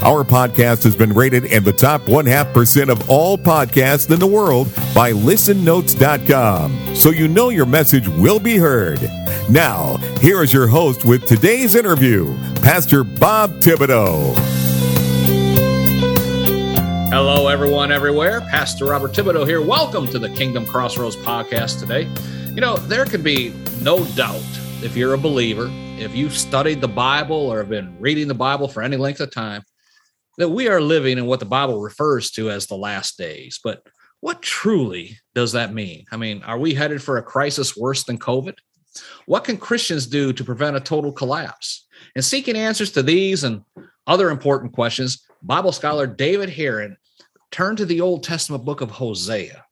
Our podcast has been rated in the top one half percent of all podcasts in the world by listennotes.com. So you know your message will be heard. Now, here is your host with today's interview, Pastor Bob Thibodeau. Hello, everyone, everywhere. Pastor Robert Thibodeau here. Welcome to the Kingdom Crossroads podcast today. You know, there can be no doubt if you're a believer, if you've studied the Bible or have been reading the Bible for any length of time, that we are living in what the Bible refers to as the last days. But what truly does that mean? I mean, are we headed for a crisis worse than COVID? What can Christians do to prevent a total collapse? And seeking answers to these and other important questions, Bible scholar David Heeren turned to the Old Testament book of Hosea,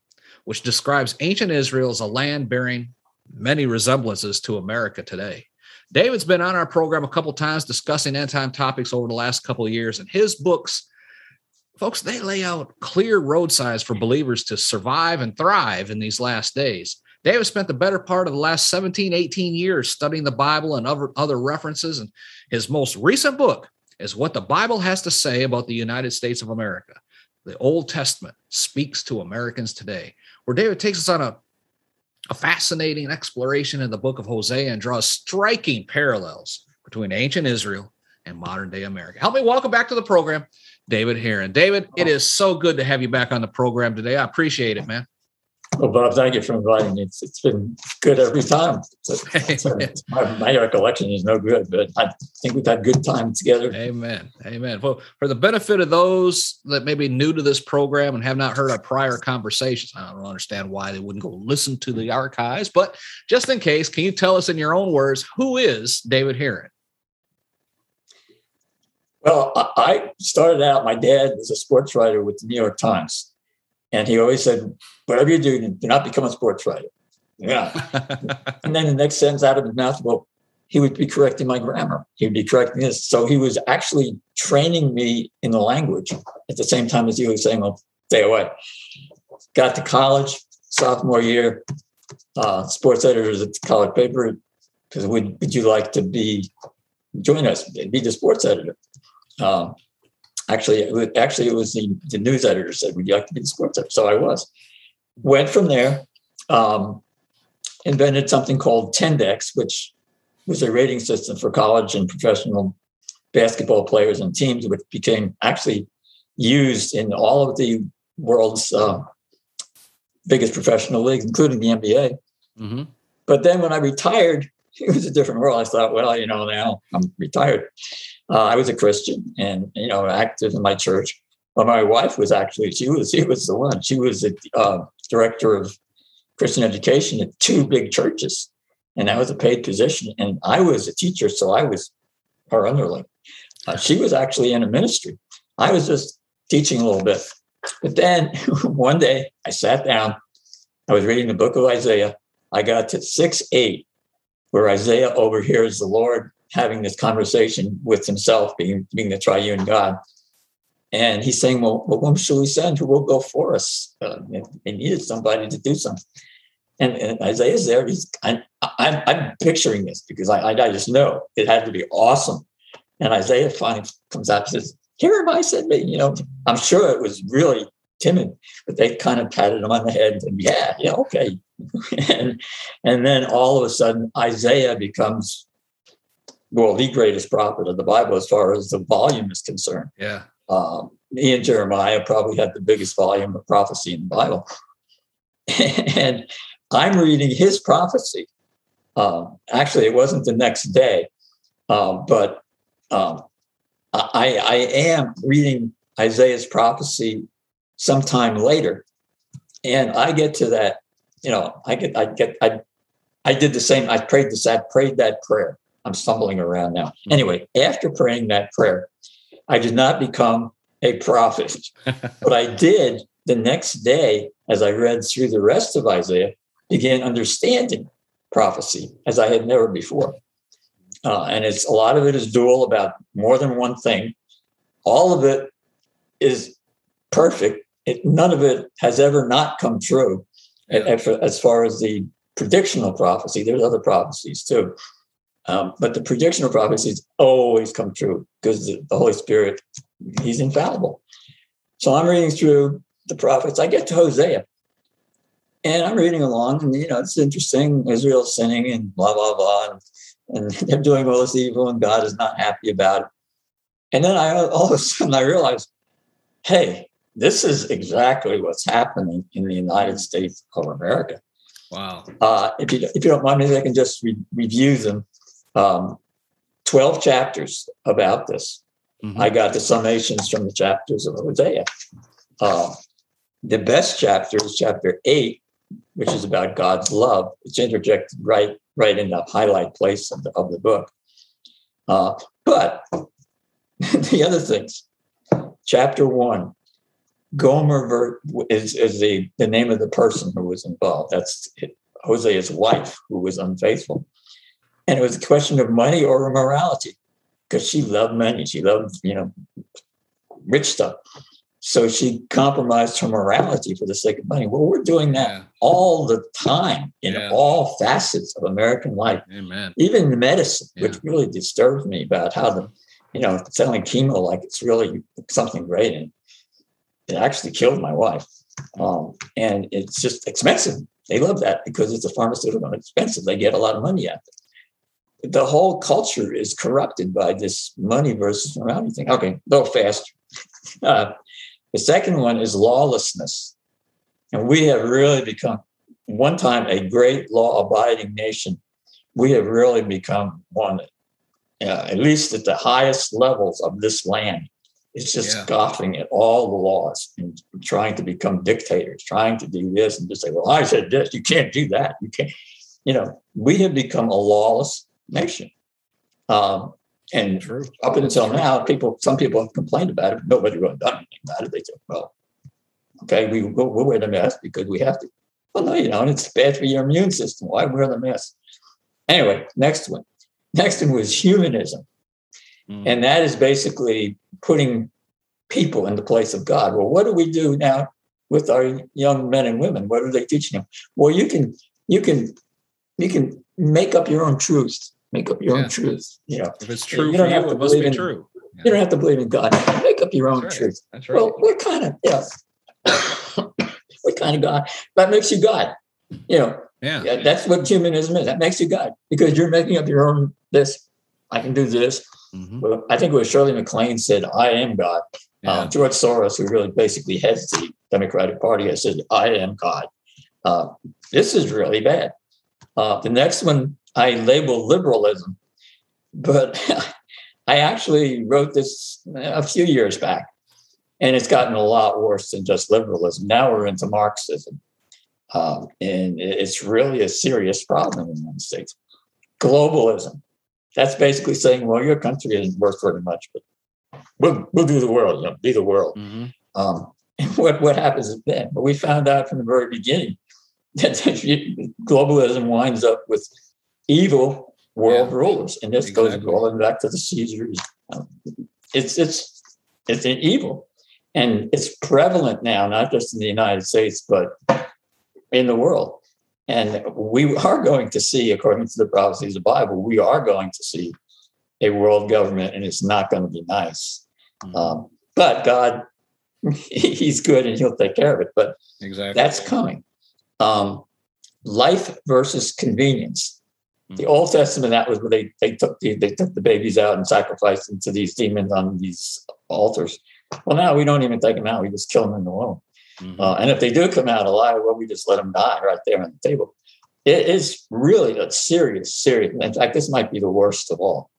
which describes ancient Israel as a land bearing many resemblances to America today. David's been on our program a couple times discussing end time topics over the last couple of years, and his books, folks, they lay out clear road signs for believers to survive and thrive in these last days. David spent the better part of the last 17, 18 years studying the Bible and other, other references, and his most recent book is What the Bible Has to Say About the United States of America. The Old Testament speaks to Americans today, where David takes us on a a fascinating exploration in the book of Hosea and draws striking parallels between ancient Israel and modern day America. Help me welcome back to the program, David Heeren. David, it oh. is so good to have you back on the program today. I appreciate it, man. Well, Bob, thank you for inviting me. It's, it's been good every time. It's, it's, my, my, recollection is no good, but I think we've had good time together. Amen. Amen. Well, for the benefit of those that may be new to this program and have not heard our prior conversations, I don't understand why they wouldn't go listen to the archives, but just in case, can you tell us in your own words, who is David Heeren? Well, I started out, my dad was a sports writer with the New York Times. And he always said, whatever you do, do not become a sports writer. Yeah. and then the next sentence out of his mouth, well, he would be correcting my grammar. He would be correcting this. So he was actually training me in the language at the same time as he was saying, well, stay away. Got to college, sophomore year, uh, sports editors at the college paper, because would, would you like to be, join us, be the sports editor? Um, Actually, it was, actually, it was the, the news editor said, "Would you like to be the sports editor?" So I was. Went from there, um, invented something called Tendex, which was a rating system for college and professional basketball players and teams, which became actually used in all of the world's uh, biggest professional leagues, including the NBA. Mm-hmm. But then when I retired, it was a different world. I thought, well, you know, now I'm retired. Uh, I was a Christian and you know active in my church. But my wife was actually she was she was the one. She was the uh, director of Christian education at two big churches, and that was a paid position. And I was a teacher, so I was her underling. Uh, she was actually in a ministry. I was just teaching a little bit. But then one day I sat down. I was reading the book of Isaiah. I got to six eight, where Isaiah overhears the Lord having this conversation with himself, being, being the triune God. And he's saying, Well, well whom shall we send? Who will go for us? Uh, they needed somebody to do something. And, and Isaiah's there. He's, I, I'm, I'm picturing this because I, I just know it had to be awesome. And Isaiah finally comes out and says, Here am I, said me. You know, I'm sure it was really timid, but they kind of patted him on the head and, yeah, yeah, okay. and, and then all of a sudden, Isaiah becomes well, the greatest prophet of the Bible as far as the volume is concerned. Yeah. Um, me and Jeremiah probably had the biggest volume of prophecy in the Bible. and I'm reading his prophecy. Um, actually, it wasn't the next day, um, but um, I, I am reading Isaiah's prophecy sometime later. And I get to that, you know, I get, I get, I, I did the same. I prayed this, I prayed that prayer. I'm stumbling around now. Mm-hmm. Anyway, after praying that prayer, I did not become a prophet, but I did the next day as I read through the rest of Isaiah. begin understanding prophecy as I had never before. Uh, and it's a lot of it is dual about more than one thing. All of it is perfect. It, none of it has ever not come true. Yeah. As far as the predictional prophecy, there's other prophecies too. Um, but the prediction of prophecies always come true because the, the Holy Spirit, He's infallible. So I'm reading through the prophets. I get to Hosea, and I'm reading along, and you know it's interesting. Israel's sinning and blah blah blah, and, and they're doing all this evil, and God is not happy about it. And then I all of a sudden I realize, hey, this is exactly what's happening in the United States of America. Wow. Uh, if you if you don't mind, maybe I can just re- review them. Um, Twelve chapters about this. Mm-hmm. I got the summations from the chapters of Hosea. Uh, the best chapter is chapter eight, which is about God's love. It's interjected right right in the highlight place of the, of the book. Uh, but the other things, chapter one, Gomer is, is the, the name of the person who was involved. That's Hosea's wife who was unfaithful. And it was a question of money or morality because she loved money. She loved, you know, rich stuff. So she compromised her morality for the sake of money. Well, we're doing that yeah. all the time in yeah. all facets of American life, Amen. even medicine, yeah. which really disturbs me about how the, you know, selling chemo like it's really something great. And it actually killed my wife. Um, and it's just expensive. They love that because it's a pharmaceutical expensive. They get a lot of money out of it the whole culture is corrupted by this money versus morality thing. Okay, a little faster. Uh, the second one is lawlessness. And we have really become, one time, a great law abiding nation. We have really become one, uh, at least at the highest levels of this land. It's just yeah. scoffing at all the laws and trying to become dictators, trying to do this and just say, well, I said this, you can't do that. You can't. You know, we have become a lawless nation. Um, and True. up until now, people, some people have complained about it. Nobody really done anything about it. They said, well, okay, we, we'll, we'll wear the mask because we have to. Well, no, you don't. It's bad for your immune system. Why wear the mask? Anyway, next one. Next one was humanism. Mm. And that is basically putting people in the place of God. Well, what do we do now with our young men and women? What are they teaching them? Well, you can you can you can make up your own truth make up your yeah. own truth. You know, if it's true you don't have you, to believe in, true. Yeah. You don't have to believe in God. Make up your own That's truth. Right. That's right. Well, what kind of yeah? what kind of God? That makes you God. You know, yeah. yeah. That's what humanism is. That makes you God because you're making up your own. This I can do this. Mm-hmm. Well, I think it was Shirley MacLaine said, "I am God." Yeah. Uh, George Soros, who really basically heads the Democratic Party, has said, "I am God." Uh, this is really bad. Uh, the next one I label liberalism, but I actually wrote this a few years back, and it's gotten a lot worse than just liberalism. Now we're into Marxism, um, and it's really a serious problem in the United States. Globalism. That's basically saying, well, your country isn't worth very much, but we'll, we'll do the world, you know, be the world. Mm-hmm. Um, what, what happens then? But we found out from the very beginning that globalism winds up with evil world yeah. rulers, and this exactly. goes all the way back to the Caesars. Um, it's it's it's an evil, and it's prevalent now, not just in the United States, but in the world. And we are going to see, according to the prophecies of the Bible, we are going to see a world government, and it's not going to be nice. Mm-hmm. Um, but God, He's good, and He'll take care of it. But exactly. that's coming. Um, life versus convenience. The. Old Testament, that was where they, they took the they took the babies out and sacrificed them to these demons on these altars. Well, now we don't even take them out; we just kill them in the womb. Mm-hmm. Uh, and if they do come out alive, well, we just let them die right there on the table. It is really a serious, serious. In fact, this might be the worst of all,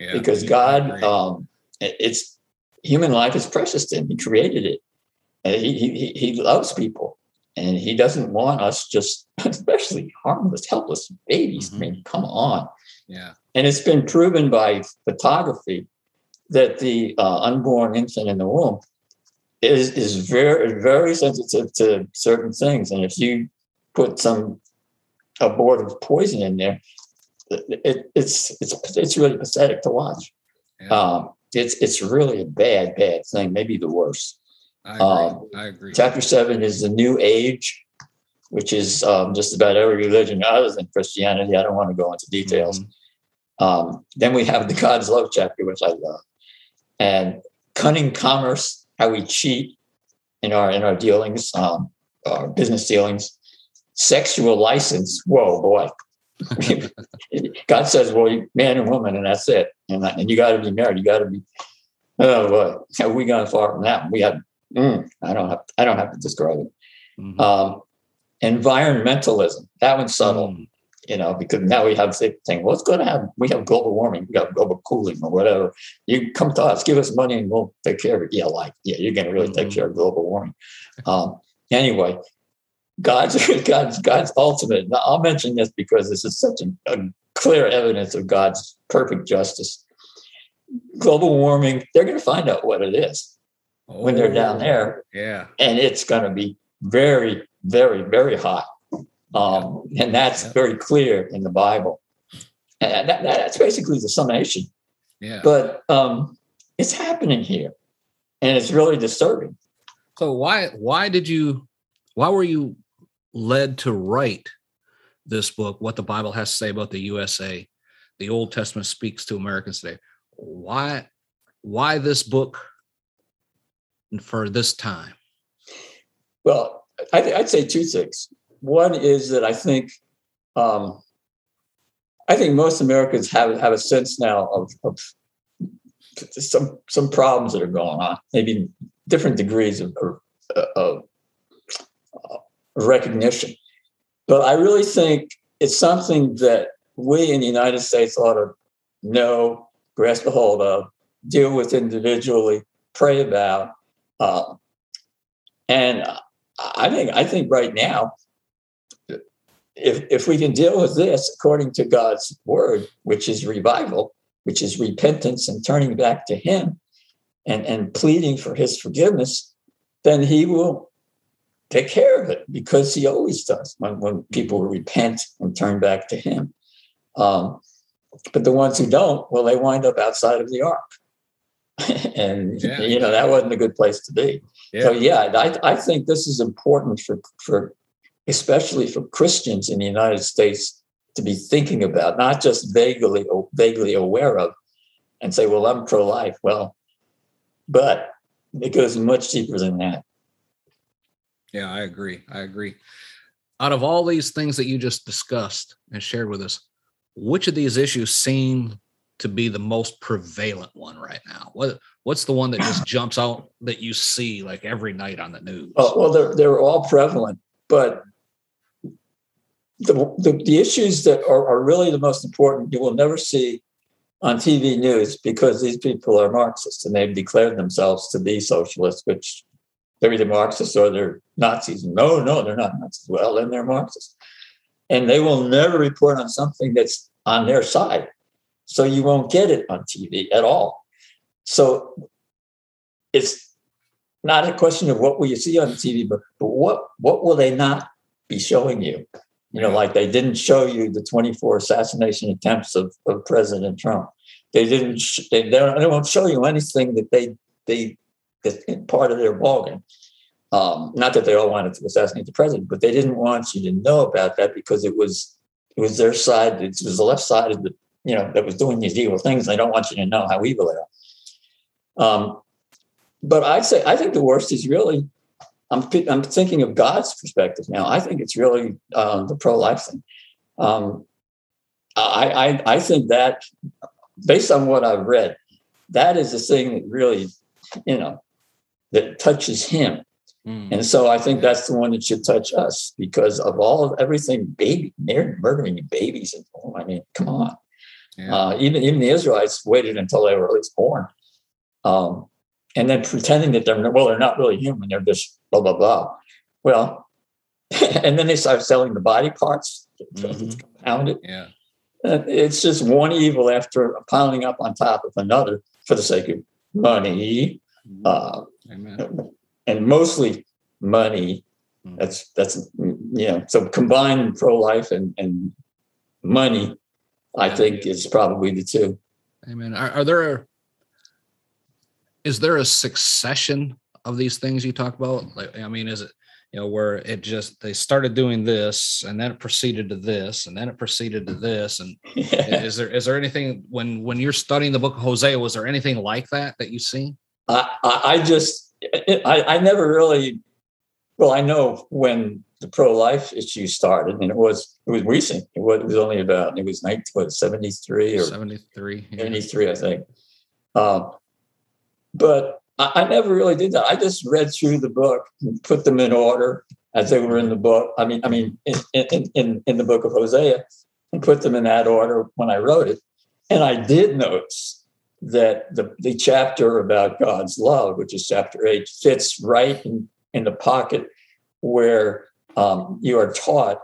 yeah, because God, um, it's human life is precious to Him. He created it. He, he, he loves people and he doesn't want us just, especially harmless, helpless babies. Mm-hmm. I mean, come on. Yeah. And it's been proven by photography that the uh, unborn infant in the womb is is very very sensitive to certain things. And if you put some a board of poison in there, it, it's it's it's really pathetic to watch. Yeah. Um, it's it's really a bad bad thing, maybe the worst. I agree. Um, I agree. Chapter seven is the New Age, which is um, just about every religion other than Christianity. I don't want to go into details. Mm-hmm. Um, then we have the God's love chapter, which I love, and cunning commerce, how we cheat in our in our dealings, um, our business dealings. Sexual license. Whoa, boy. God says, well, man and woman, and that's it. And, and you got to be married. You got to be, oh, boy, have we gone far from that. We have, mm, I don't have, I don't have to describe it. Mm-hmm. Um, environmentalism, that one's subtle, mm. you know, because now we have the thing, what's going to happen? We have global warming, we got global cooling or whatever. You come to us, give us money and we'll take care of it. Yeah, like, yeah, you're going to really mm-hmm. take care of global warming. Um, anyway, God's God's God's ultimate. Now, I'll mention this because this is such a, a clear evidence of God's perfect justice. Global warming, they're going to find out what it is oh, when they're down there. Yeah. And it's going to be very, very, very hot. Um, and that's yeah. very clear in the Bible. And that, that's basically the summation. Yeah. But um, it's happening here. And it's really disturbing. So why why did you why were you led to write this book, What the Bible Has to Say About the USA. The Old Testament speaks to Americans today. Why, why this book for this time? Well, I, would say two things. One is that I think um, I think most Americans have have a sense now of, of, some some problems that are going on, maybe different degrees of, of, recognition. But I really think it's something that we in the United States ought to know, grasp a hold of, deal with individually, pray about. Uh, and I think I think right now, if if we can deal with this according to God's word, which is revival, which is repentance and turning back to Him, and and pleading for His forgiveness, then He will take care of it because he always does when, when people repent and turn back to him. Um, but the ones who don't, well, they wind up outside of the ark. and, yeah. you know, that wasn't a good place to be. Yeah. So, yeah, I, I think this is important for, for, especially for Christians in the United States to be thinking about, not just vaguely, vaguely aware of and say, well, I'm pro life. Well, but it goes much deeper than that. Yeah, I agree. I agree. Out of all these things that you just discussed and shared with us, which of these issues seem to be the most prevalent one right now? What what's the one that just jumps out that you see like every night on the news? Oh, well, they're they're all prevalent, but the, the, the issues that are, are really the most important you will never see on TV news because these people are Marxists and they've declared themselves to be socialists, which they're either Marxists or they're Nazis. No, no, they're not Nazis. Well, then they're Marxists. And they will never report on something that's on their side. So you won't get it on TV at all. So it's not a question of what will you see on TV, but, but what what will they not be showing you? You know, like they didn't show you the 24 assassination attempts of, of President Trump. They didn't. They, they, don't, they won't show you anything that they they part of their bargain. Um, not that they all wanted to assassinate the president, but they didn't want you to know about that because it was it was their side. It was the left side of the you know that was doing these evil things. They don't want you to know how evil they are. Um, but I'd say I think the worst is really I'm I'm thinking of God's perspective now. I think it's really um, the pro life thing. Um, I, I I think that based on what I've read, that is the thing that really you know that touches him. Mm. And so I think that's the one that should touch us because of all of everything, baby, murdering babies. And oh, I mean, come on. Yeah. Uh, even even the Israelites waited until they were at least born, um, and then pretending that they're well, they're not really human. They're just blah blah blah. Well, and then they start selling the body parts, mm-hmm. compounded. Yeah, it's just one evil after piling up on top of another for the sake of money, uh, and mostly money. Hmm. That's that's you know, so combine pro life and, and money, I think is probably the two. Amen. Are, are there, is there a succession of these things you talk about? Like, I mean, is it, you know, where it just, they started doing this and then it proceeded to this and then it proceeded to this. And Yeah. is there, is there anything when, when you're studying the book of Hosea, was there anything like that that you see? I, I, I just, I, I never really, well, I know when the pro-life issue started, and it was it was recent. It was, it was only about it was 19, what, 73 or 73. yeah. 73, I think. Um, but I, I never really did that. I just read through the book and put them in order as they were in the book. I mean, I mean, in in in, in the book of Hosea, and put them in that order when I wrote it. And I did notice that the, the chapter about God's love, which is chapter eight, fits right in, in the pocket where um, you are taught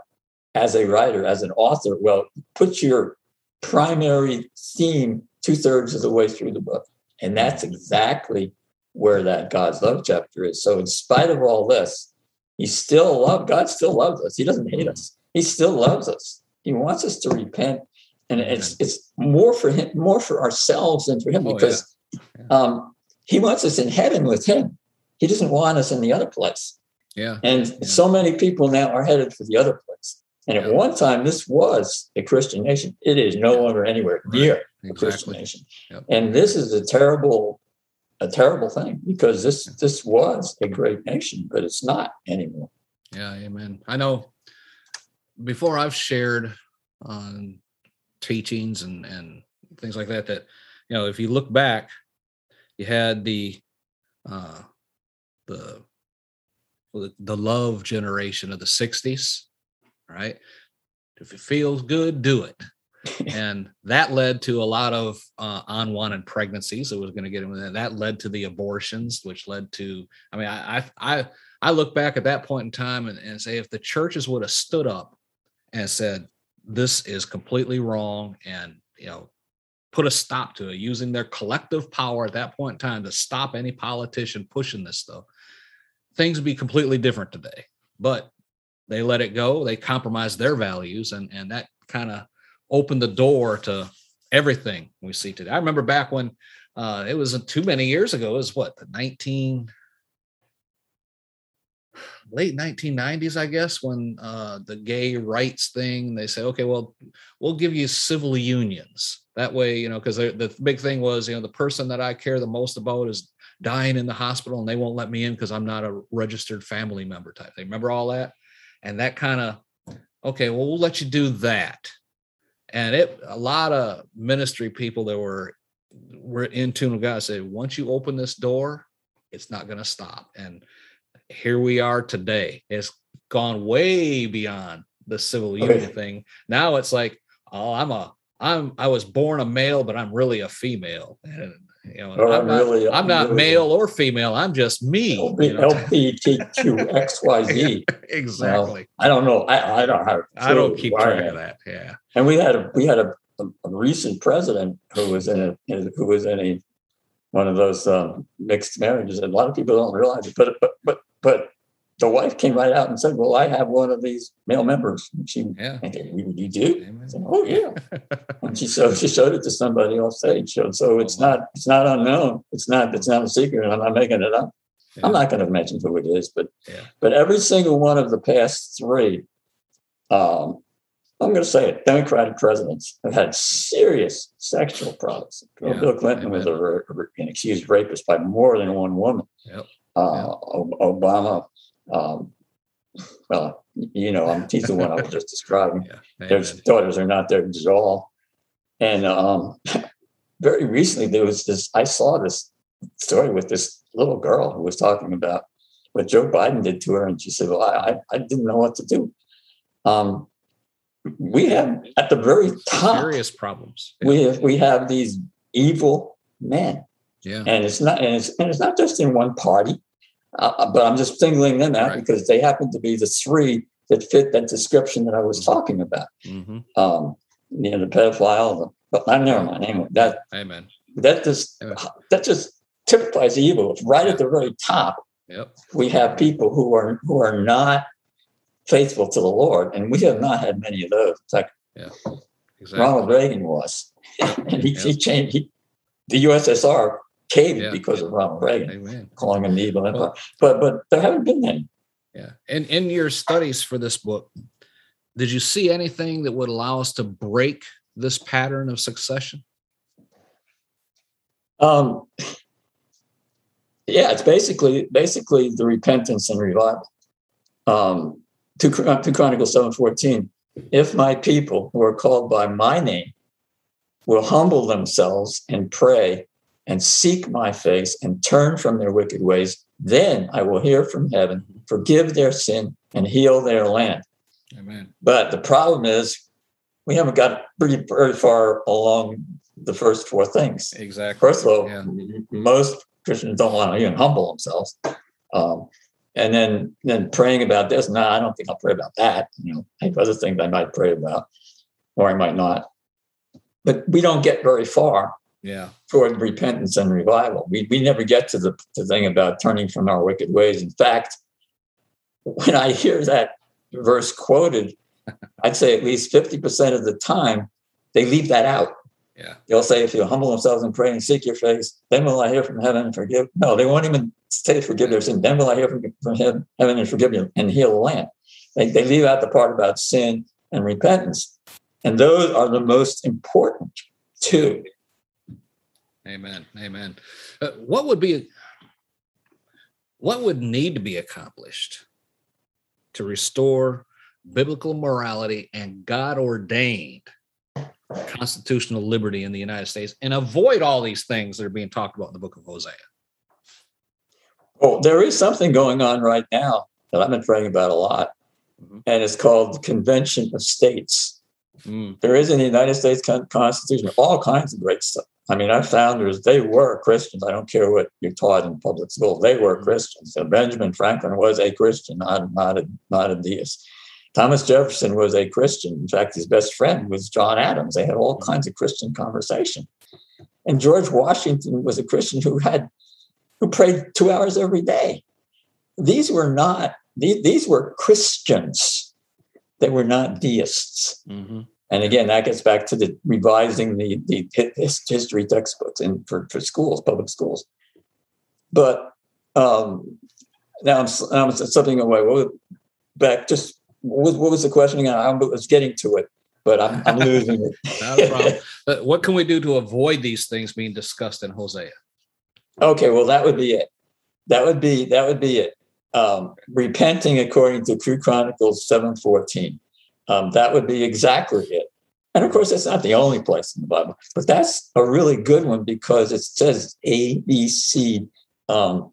as a writer, as an author, well, put your primary theme two thirds of the way through the book. And that's exactly where that God's love chapter is. So, in spite of all this, he still love God still loves us. He doesn't hate us. He still loves us. He wants us to repent. And it's it's more for him, more for ourselves than for him, Oh, yeah. because Yeah. um, he wants us in heaven with him. He doesn't want us in the other place. Yeah. And Yeah. so many people now are headed for the other place. And at Yeah. one time, this was a Christian nation. It is no longer anywhere near a Christian nation. Yep. And this is a terrible, a terrible thing because this this was a great nation, but it's not anymore. Yeah, amen. I know before I've shared on teachings and and things like that that you know if you look back you had the uh the the, love generation of the 60s right if it feels good do it and that led to a lot of uh, unwanted pregnancies. It was going to get into that. That led to the abortions, which led to. I mean, I I I, I look back at that point in time and, and say if the churches would have stood up and said this is completely wrong, and you know put a stop to it using their collective power at that point in time to stop any politician pushing this stuff, things would be completely different today. But they let it go. They compromised their values, and and that kind of opened the door to everything we see today. I remember back when uh, it wasn't too many years ago. It was what the nineteen late 1990s, I guess, when uh, the gay rights thing. They say, okay, well, we'll give you civil unions. That way, you know, because the big thing was, you know, the person that I care the most about is dying in the hospital, and they won't let me in because I'm not a registered family member type thing. Remember all that? And that kind of okay, well, we'll let you do that and it a lot of ministry people that were were in tune with God said, once you open this door, it's not going to stop. And here we are today. It's gone way beyond the civil union Okay. thing. Now it's like, oh, I'm a I'm I was born a male, but I'm really a female. And you know, Or I'm, I'm not, really- I'm not really- male or female. I'm just me. you know? LBGTQXYZ. exactly. I don't know. I, I don't have. I don't keep track of that. Yeah. And we had a we had a, a, a recent president who was in a who was in a one of those um, mixed marriages. And a lot of people don't realize it, but but but but the wife came right out and said, "Well, I have one of these male members." And she, Yeah. Said, "You do?" Said, "Oh yeah." And she so she showed it to somebody off stage. So, so it's Oh, wow. not it's not unknown. It's not it's not a secret. I'm not making it up. Yeah. I'm not going to mention who it is, but Yeah. but every single one of the past three, um, I'm going to say it, Democratic presidents have had serious sexual problems. Bill- Yeah, Bill Clinton was a, an accused rapist by more than one woman. Yep. Uh, Ob- Obama, um, well, you know, I'm, he's the one I was just describing. Yeah. Their daughters are not there at all. And um, very recently, there was this. I saw this story with this little girl who was talking about what Joe Biden did to her, and she said, "Well, I, I, didn't know what to do." Um, we have at the very top, Serious problems. Yeah. we have we have these evil men, yeah. and it's not and it's, and it's not just in one party. Uh, but I'm just singling them out Right. because they happen to be the three that fit that description that I was talking about hmm um, you know, the pedophile. The, but I never mind. Anyway, that Amen. that just Amen. that just typifies evil. It's right at the very top. Yep. We have people who are who are not faithful to the Lord. And we have not had many of those. In fact, Yeah. Exactly. Ronald Reagan was. and he, he changed, he, the USSR caved Yeah. because of Ronald Reagan, Amen. calling him the evil empire. Well- but, but there haven't been any. Yeah. And in your studies for this book, did you see anything that would allow us to break this pattern of succession? Um, yeah, it's basically basically the repentance and revival. Um, Chron- two Chronicles seven fourteen. If my people who are called by my name will humble themselves and pray and seek my face and turn from their wicked ways, then I will hear from heaven, forgive their sin, and heal their land. Amen. But the problem is, we haven't got pretty very far along the first four things. Exactly. First of all, Yeah. most Christians don't want to even humble themselves. Um, and then then praying about this, no, I don't think I'll pray about that. You know, I have other things I might pray about, or I might not. But we don't get very far Yeah. toward repentance and revival. We we never get to the, the thing about turning from our wicked ways. In fact, when I hear that verse quoted, I'd say at least 50% of the time they leave that out. Yeah. They'll say, if you humble themselves and pray and seek your face, then will I hear from heaven and forgive. No, they won't even say forgive their sin. Then will I hear from, from heaven, heaven and forgive you and heal the land. They, they leave out the part about sin and repentance. And those are the most important two. Amen. Amen. Uh, what would be what would need to be accomplished to restore biblical morality and God ordained constitutional liberty in the United States and avoid all these things that are being talked about in the book of Hosea? Well, there is something going on right now that I've been praying about a lot, Mhm. and it's called the Convention of States. Mm, There is in the United States Constitution all kinds of great stuff. I mean, our founders, they were Christians. I don't care what you're taught in public school. They were Mhm. Christians. So Benjamin Franklin was a Christian, not, not, a, not a deist. Thomas Jefferson was a Christian. In fact, his best friend was John Adams. They had all kinds of Christian conversation. And George Washington was a Christian who had who prayed two hours every day. These were not these, these were Christians. They were not deists. mhm. And again, that gets back to the revising the, the history textbooks in for, for schools, public schools. But um, now I'm, s- I'm something away. What, was- back, just what was, what was the question again? I was getting to it, but I'm, I'm losing it. Not a problem. But what can we do to avoid these things being discussed in Hosea? Okay, well, that would be it. That would be that would be it. Um, repenting according to 2 Chronicles seven fourteen. Um, that would be exactly it. And of course, that's not the only place in the Bible, but that's a really good one because it says A, B, C. Um,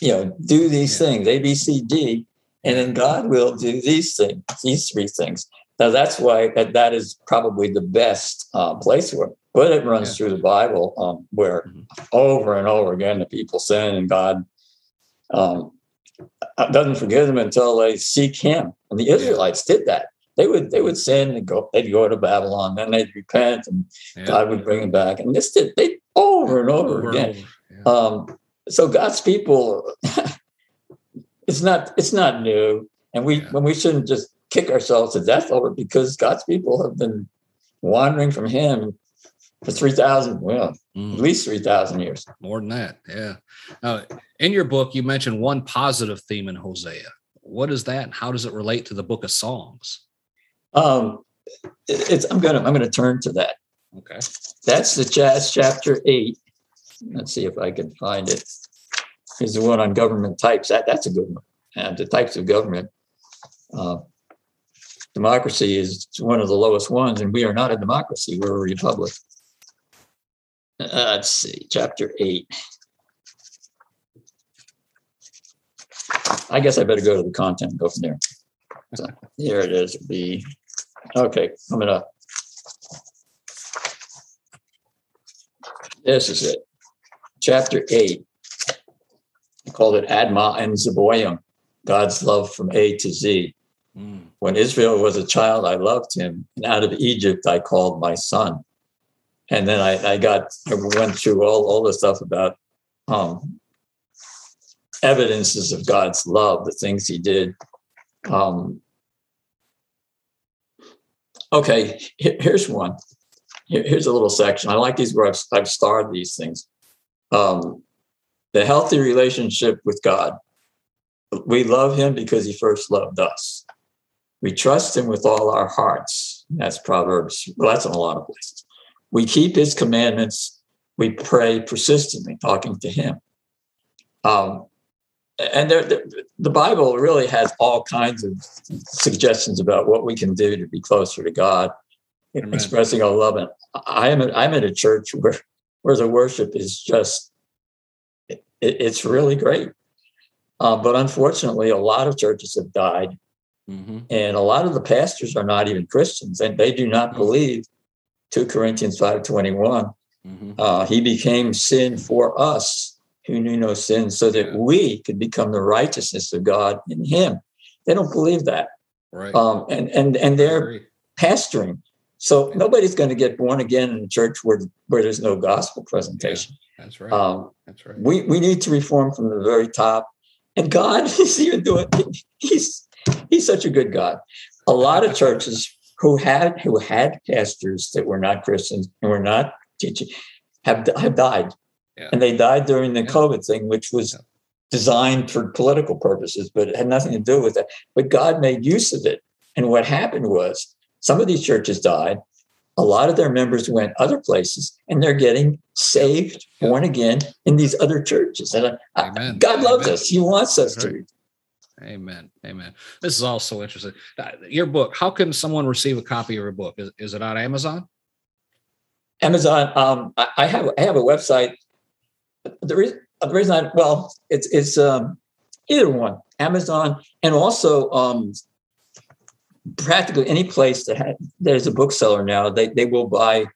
you know, do these things A, B, C, D, and then God will do these things, these three things. Now that's why that, that is probably the best uh, place where, but it runs Yeah. through the Bible um, where Mhm. over and over again the people sin and God um, doesn't forgive them until they seek Him. And the Israelites did that. They would they would sin and go they'd go to Babylon, then they'd repent and Yeah. God would bring them back. And this did they over and over, and again. over. Yeah. Um, so God's people, it's not it's not new, and we Yeah. when we shouldn't just kick ourselves to death over it because God's people have been wandering from Him for three thousand, well, Mm. at least three thousand years. More than that, yeah. In your book, you mentioned one positive theme in Hosea. What is that, and how does it relate to the Book of Songs? Um, it's I'm gonna I'm gonna turn to that. Okay. That's the Jazz chapter eight. Let's see if I can find it. Here's the one on government types. That that's a good one. And the types of government. Uh, democracy is one of the lowest ones, and we are not a democracy. We're a republic. Uh, let's see, chapter eight. I guess I better go to the content and go from there. So here it is. The okay, coming up. This is it. Chapter 8. I called it Adma and Zeboyim, God's love from A to Z. Mm. When Israel was a child, I loved him. And out of Egypt, I called my son. And then I, I got, I went through all, all the stuff about um, evidences of God's love, the things he did Um, okay, here's one. Here's a little section. I like these where I've, I've starred these things. Um, the healthy relationship with God. We love Him because He first loved us. We trust Him with all our hearts. That's Proverbs. Well, that's in a lot of places. We keep His commandments. We pray persistently, talking to Him. Um, and there, there, the Bible really has all kinds of suggestions about what we can do to be closer to God, Amen. expressing our love. And I am I'm in a church where where the worship is just it, it's really great. Uh, but unfortunately, a lot of churches have died, mm-hmm. and a lot of the pastors are not even Christians, and they do not mm-hmm. believe. Two Corinthians five twenty one. Mm-hmm. Uh, he became sin for us who knew no sin, so that we could become the righteousness of God in Him. They don't believe that, right? Um, and and and they're pastoring. So nobody's going to get born again in a church where where there's no gospel presentation. Yeah, that's right. Um, that's right. We we need to reform from the very top, and God is even doing. He's he's such a good God. A lot of churches who had who had pastors that were not Christians and were not teaching have have died yeah. And they died during the yeah. COVID thing, which was yeah. designed for political purposes, but it had nothing to do with that. But God made use of it. And what happened was some of these churches died. A lot of their members went other places and they're getting saved, born again in these other churches. And I, God loves Amen. us. He wants us to. Amen. Amen. This is also interesting. Uh, your book, how can someone receive a copy of your book? Is, is it on Amazon? Amazon. Um, I, have I have a website the reason, the reason I, well, it's, it's um, either one, Amazon, and also um, practically any place that has, there's a bookseller now, they, they will buy,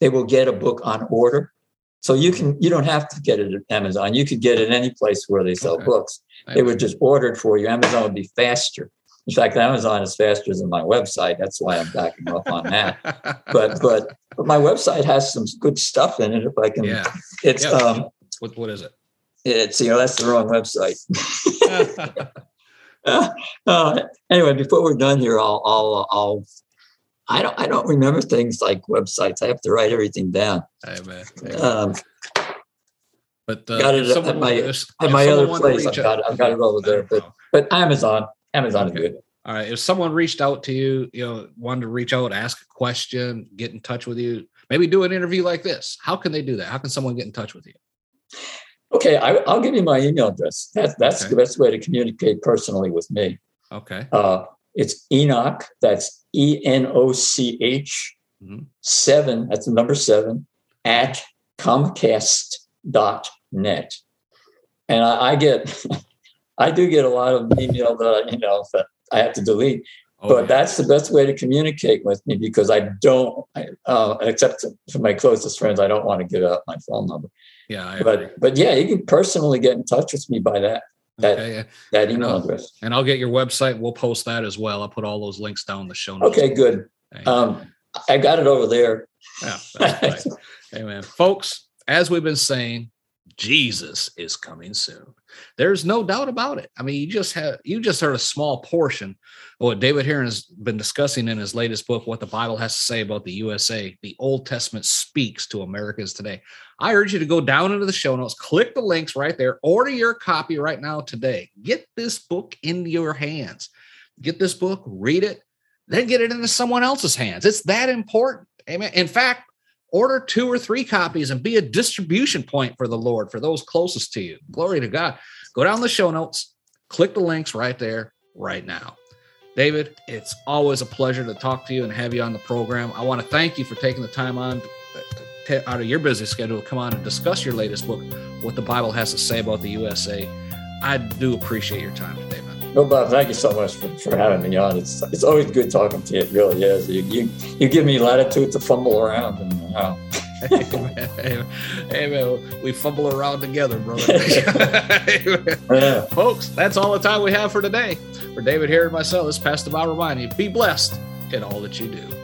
they will get a book on order. So you can, you don't have to get it at Amazon. You could get it any place where they sell okay. books. They would just order it for you. Amazon would be faster. In fact, Amazon is faster than my website. That's why I'm backing up on that. But but but my website has some good stuff in it. If I can, yeah. it's yeah. um what what is it? It's you know that's the wrong website. uh, uh, anyway, before we're done here, I'll I'll I'll I don't I don't remember things like websites. I have to write everything down. Amen. Um, but uh, got it at my at my other place. I've got it, I've got it over there. But but Amazon Amazon okay. is good. All right. If someone reached out to you, you know, wanted to reach out, ask a question, get in touch with you, maybe do an interview like this, how can they do that? How can someone get in touch with you? Okay, I, will give you my email address. That's that's okay. the best way to communicate personally with me. Okay. Uh, it's Enoch. That's E N O C H mm-hmm. seven. That's the number seven at Comcast.net. And I, I get, I do get a lot of email that you know that I have to delete. Oh, but yeah. that's the best way to communicate with me because I don't, uh, except for my closest friends, I don't want to give out my phone number. Yeah, I but agree. but yeah, you can personally get in touch with me by that that okay, that email and address. And I'll get your website. We'll post that as well. I'll put all those links down in the show notes. Okay, good. Um, I got it over there. Yeah, right. Amen, folks. As we've been saying, Jesus is coming soon. There's no doubt about it. I mean, you just have you just heard a small portion of what David Heeren has been discussing in his latest book, what the Bible has to say about the USA. The Old Testament speaks to Americans today. I urge you to go down into the show notes, click the links right there, order your copy right now today. Get this book into your hands. Get this book, read it, then get it into someone else's hands. It's that important. Amen. In fact, order two or three copies and be a distribution point for the Lord for those closest to you. Glory to God. Go down the show notes, click the links right there, right now. David, it's always a pleasure to talk to you and have you on the program. I want to thank you for taking the time on uh, to, out of your busy schedule to come on and discuss your latest book, What the Bible Has to Say About the USA. I do appreciate your time today, man. No, Bob, thank you so much for, for having me on. It's it's always good talking to you. It really is. You you, you give me latitude to fumble around and uh, hey, man, we fumble around together, brother. yeah. Folks, that's all the time we have for today. For David here and myself, this is Pastor Bob reminding you, be blessed in all that you do.